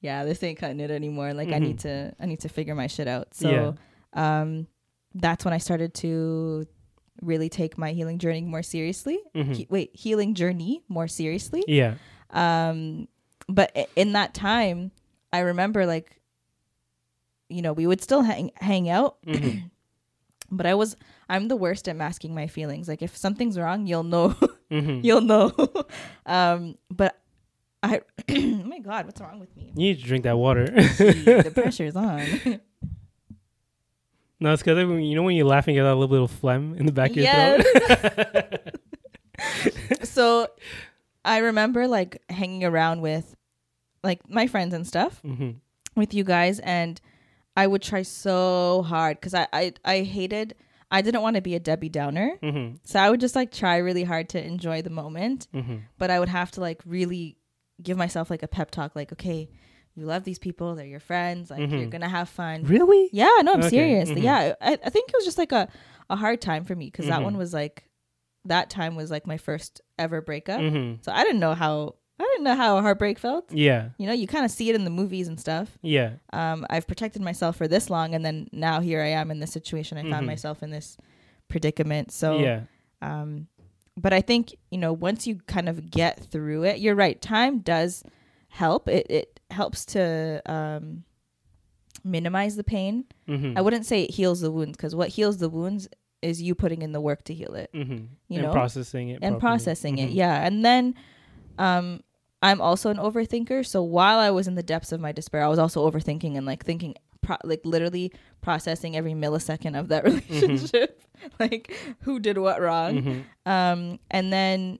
yeah, this ain't cutting it anymore. Like I Mhm. need to I need to figure my shit out. So um that's when I started to really take my healing journey more seriously. Mhm. He- wait, healing journey more seriously. Yeah. Um but i- in that time, I remember like, you know, we would still hang hang out, Mm-hmm. but I was I'm the worst at masking my feelings. Like if something's wrong, you'll know, Mm-hmm. you'll know. um, but I, oh my God, what's wrong with me? You need to drink that water. the pressure's on. no, it's because you know when you're laughing, you got a little bit of phlegm in the back of your Yes. throat. so I remember like hanging around with like my friends and stuff mm-hmm. with you guys and I would try so hard because I, I I hated I didn't want to be a Debbie Downer. Mm-hmm. So I would just like try really hard to enjoy the moment. Mm-hmm. But I would have to like really give myself like a pep talk, like, okay, you love these people, they're your friends, like you're Mhm. gonna have fun. Really? Yeah, no, I'm Okay, serious. mhm. Yeah, I, I think it was just like a, a hard time for me because that one was like, that time was like my first ever breakup. Mm-hmm. So I didn't know how I didn't know how a heartbreak felt. Yeah. You know, you kind of see it in the movies and stuff. Yeah. Um, I've protected myself for this long, and then now here I am in this situation. I found Mhm. myself in this predicament. So yeah. um, but I think you know once you kind of get through it, you're right. Time does help. It it helps to um, minimize the pain. Mm-hmm. I wouldn't say it heals the wounds because what heals the wounds is you putting in the work to heal it mm-hmm. you and know, processing it and properly. processing it. Mhm. Yeah, and then um, I'm also an overthinker. So while I was in the depths of my despair, I was also overthinking and like thinking. Pro- like literally processing every millisecond of that relationship like who did what wrong Mhm. um, and then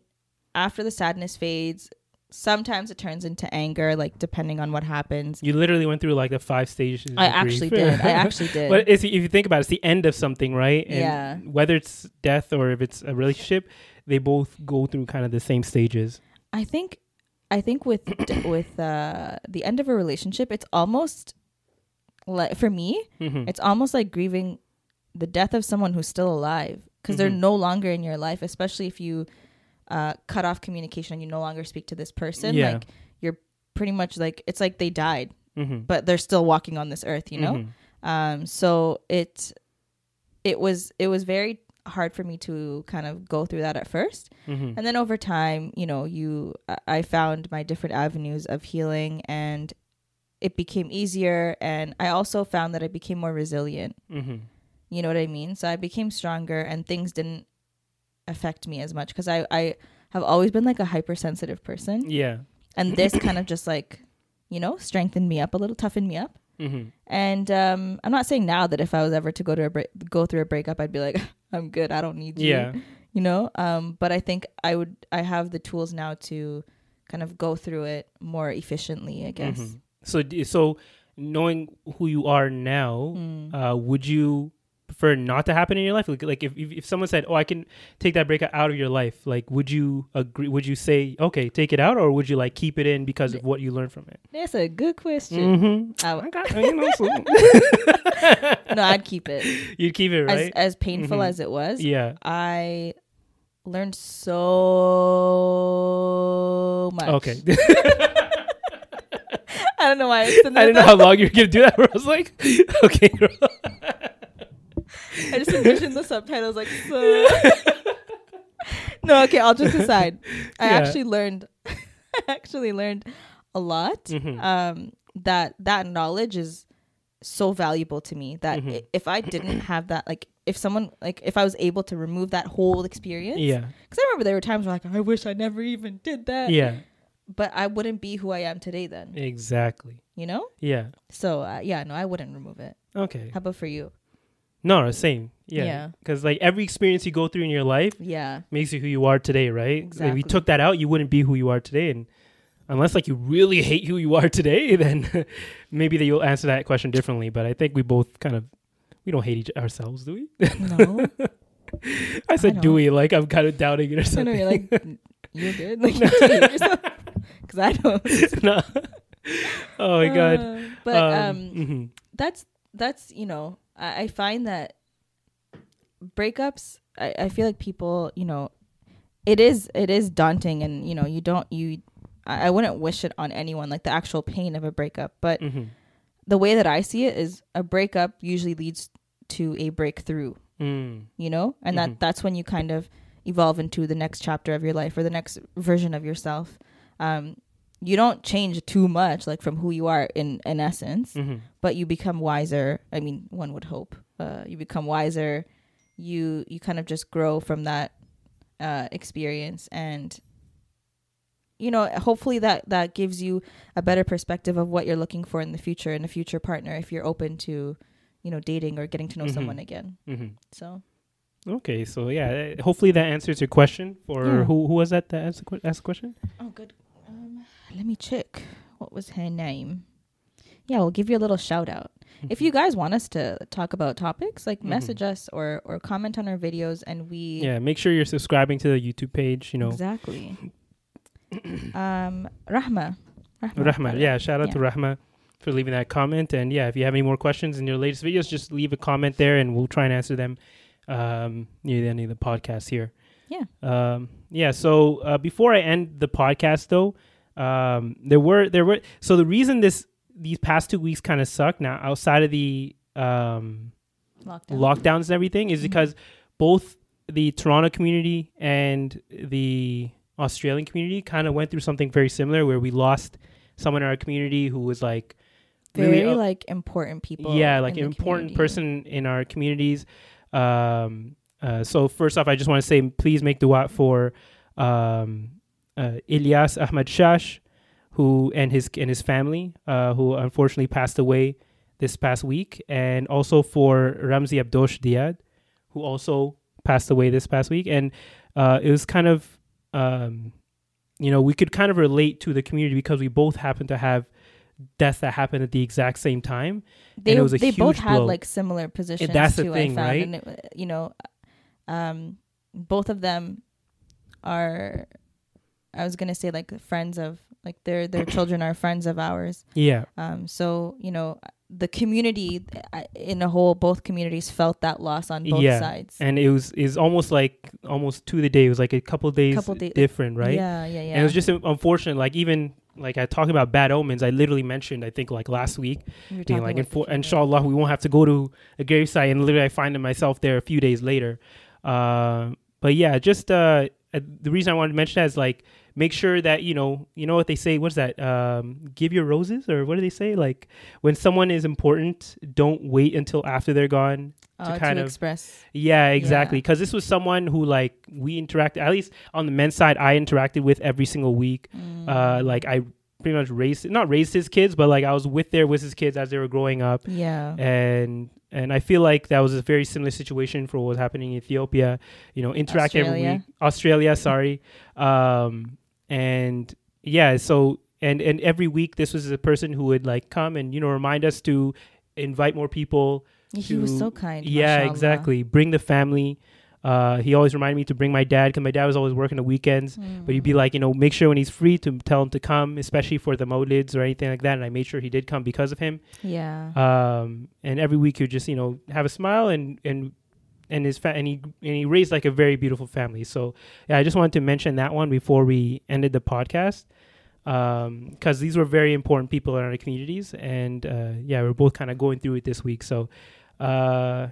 after the sadness fades, sometimes it turns into anger, like depending on what happens. You literally went through like the five stages. I actually grief. did. I actually did. But it's, if you think about it, it's the end of something, right? And Yeah. Whether it's death or if it's a relationship, they both go through kind of the same stages. I think, I think with with uh, the end of a relationship, it's almost like for me, Mm-hmm. it's almost like grieving the death of someone who's still alive because they're Mhm. no longer in your life, especially if you uh, cut off communication and you no longer speak to this person. Yeah. Like you're pretty much like it's like they died, mm-hmm. but they're still walking on this earth. You know. um so it it was it was very hard for me to kind of go through that at first Mm-hmm. and then over time you know you i found my different avenues of healing and it became easier and i also found that i became more resilient Mm-hmm. you know what i mean so i became stronger and things didn't affect me as much because i i have always been like a hypersensitive person Yeah. and this kind of just like you know strengthened me up a little toughened me up Mm-hmm. and um, I'm not saying now that if I was ever to go to a break, go through a breakup, I'd be like, I'm good. I don't need you. Yeah. You know. Um, but I think I would. I have the tools now to kind of go through it more efficiently. I guess. Mhm. So, so knowing who you are now, Mm. uh, would you prefer not to happen in your life? Like, like if, if someone said, "Oh, I can take that breakup out of your life," like, would you agree? Would you say, "Okay, take it out," or would you like keep it in because of what you learned from it? That's a good question. Mm-hmm. I I w- got, you know, so no, I'd keep it. you'd keep it As right. as painful Mhm. as it was, yeah. I learned so much. Okay. I don't know why. I, I didn't know how long you were gonna do that. I was like, okay. I just envisioned the subtitles like so. no, okay, I'll just decide. I Yeah. actually learned I actually learned a lot. Mhm. Um that that knowledge is so valuable to me that Mhm. if I didn't have that like if someone like if I was able to remove that whole experience Yeah. cuz I remember there were times where I was like I wish I never even did that Yeah. But I wouldn't be who I am today then Exactly. you know Yeah. so uh, yeah no I wouldn't remove it Okay. how about for you No, same. Yeah. Yeah. Because like every experience you go through in your life yeah makes you who you are today, right? If Exactly. you took that out, you wouldn't be who you are today. And unless like you really hate who you are today, then maybe that you'll answer that question differently. But I think we both kind of we don't hate each ourselves, do we? no I said, do don't. we? Like I'm kind of doubting it or I know something. you're like you're good like you hate yourself because I don't no. oh my god. Uh, but um, mhm. that's that's you know I, I find that breakups I, I feel like people you know it is it is daunting and you know you don't you I, I wouldn't wish it on anyone like the actual pain of a breakup but Mhm. the way that I see it is a breakup usually leads to a breakthrough Mm. you know and Mhm. that that's when you kind of evolve into the next chapter of your life or the next version of yourself um you don't change too much like from who you are in in essence hmm but you become wiser i mean one would hope uh, you become wiser you you kind of just grow from that uh, experience and you know hopefully that that gives you a better perspective of what you're looking for in the future in a future partner if you're open to you know dating or getting to know Mhm. someone again hmm so Okay, so yeah, uh, hopefully that answers your question. For Yeah. who who was that that asked the, que- asked the question? oh good um, let me check what was her name yeah we'll give you a little shout out if you guys want us to talk about topics like Mhm. message us or or comment on our videos and we Yeah, make sure you're subscribing to the YouTube page. You know, exactly um rahma rahma, Rahma. Yeah, shout out to Rahma for leaving that comment. And yeah, if you have any more questions in your latest videos, just leave a comment there, and we'll try and answer them um, near the end of the podcast here. Yeah. Um, yeah. So uh, before I end the podcast, though, um, there were there were so the reason this these past two weeks kind of suck now outside of the um, lockdown lockdowns and everything is Mhm. because both the Toronto community and the Australian community kind of went through something very similar where we lost someone in our community who was like very really, like important people yeah like an important community. person in our communities um uh, so first off i just want to say please make dua for um uh, Ilyas Ahmad Shash who and his and his family uh who unfortunately passed away this past week and also for Ramzi Abdosh Diad who also passed away this past week and uh it was kind of um you know we could kind of relate to the community because we both happen to have deaths that happened at the exact same time they, it was a they both had blow. like similar positions that's the too, thing, I found. right? and it, you know um both of them are i was gonna say like friends of like their their children are friends of ours yeah um so you know the community in a whole both communities felt that loss on both Yeah, sides and it was is almost like almost to the day. It was like a couple days Couple day- different, right? yeah yeah yeah And it was just unfortunate. Like even like I talk about bad omens. I literally mentioned I think like last week We were being talking like, about infor- inshallah, we won't have to go to a gravesite, and literally I find myself there a few days later. Uh, but yeah, just uh, uh, the reason I wanted to mention that is like make sure that you know you know what they say. What's that? Um, give your roses, or what do they say? Like when someone is important, don't wait until after they're gone uh, kind to of- express yeah, exactly. Yeah. Because this was someone who like we interacted at least on the men's side. I interacted with every single week. Mm. Uh, like I pretty much raised not raised his kids, but like I was with there with his kids as they were growing up, yeah and and I feel like that was a very similar situation for what was happening in Ethiopia. You know, interact every Australia. week. Australia, sorry. Um, and yeah, so and and every week this was a person who would like come and you know remind us to invite more people he was so kind yeah, mashallah. exactly. Bring the family. Uh, he always reminded me to bring my dad because my dad was always working the weekends. But he'd be like, you know, make sure when he's free to tell him to come, especially for the molids or anything like that. And I made sure he did come because of him. yeah Um, and every week he would just, you know, have a smile and and and his fa- and he and he raised like a very beautiful family. So yeah, I just wanted to mention that one before we ended the podcast because these were very important people in our communities, and uh, yeah, we're both kind of going through it this week. So uh,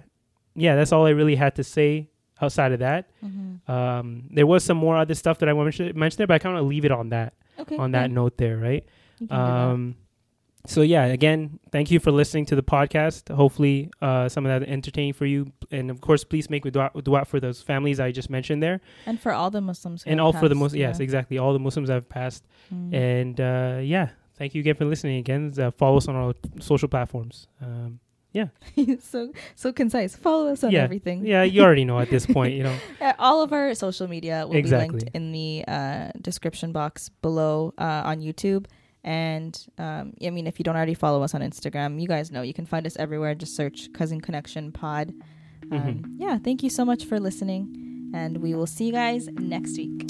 yeah, that's all I really had to say. Outside of that, Mhm. um, there was some more other stuff that I want to mention there, but I kind of leave it on that okay on that yeah, note there, right? you can do that. Um, so yeah, again, thank you for listening to the podcast. Hopefully, uh, some of that entertaining for you, and of course, please make a dua, dua for those families I just mentioned there, and for all the muslims and all for the passed, most yes, yeah. exactly, all the Muslims have passed, Mm. and uh, yeah, thank you again for listening. Again, uh, follow us on our social platforms. Um, so so concise. Follow us on Yeah. everything. yeah, you already know at this point, you know. All of our social media will be linked in the uh, description box below uh, on YouTube. And um, I mean, if you don't already follow us on Instagram, you guys know you can find us everywhere. Just search Cousin Connection Pod. Um, Mhm. Yeah, thank you so much for listening, and we will see you guys next week.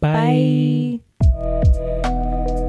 Bye. Bye.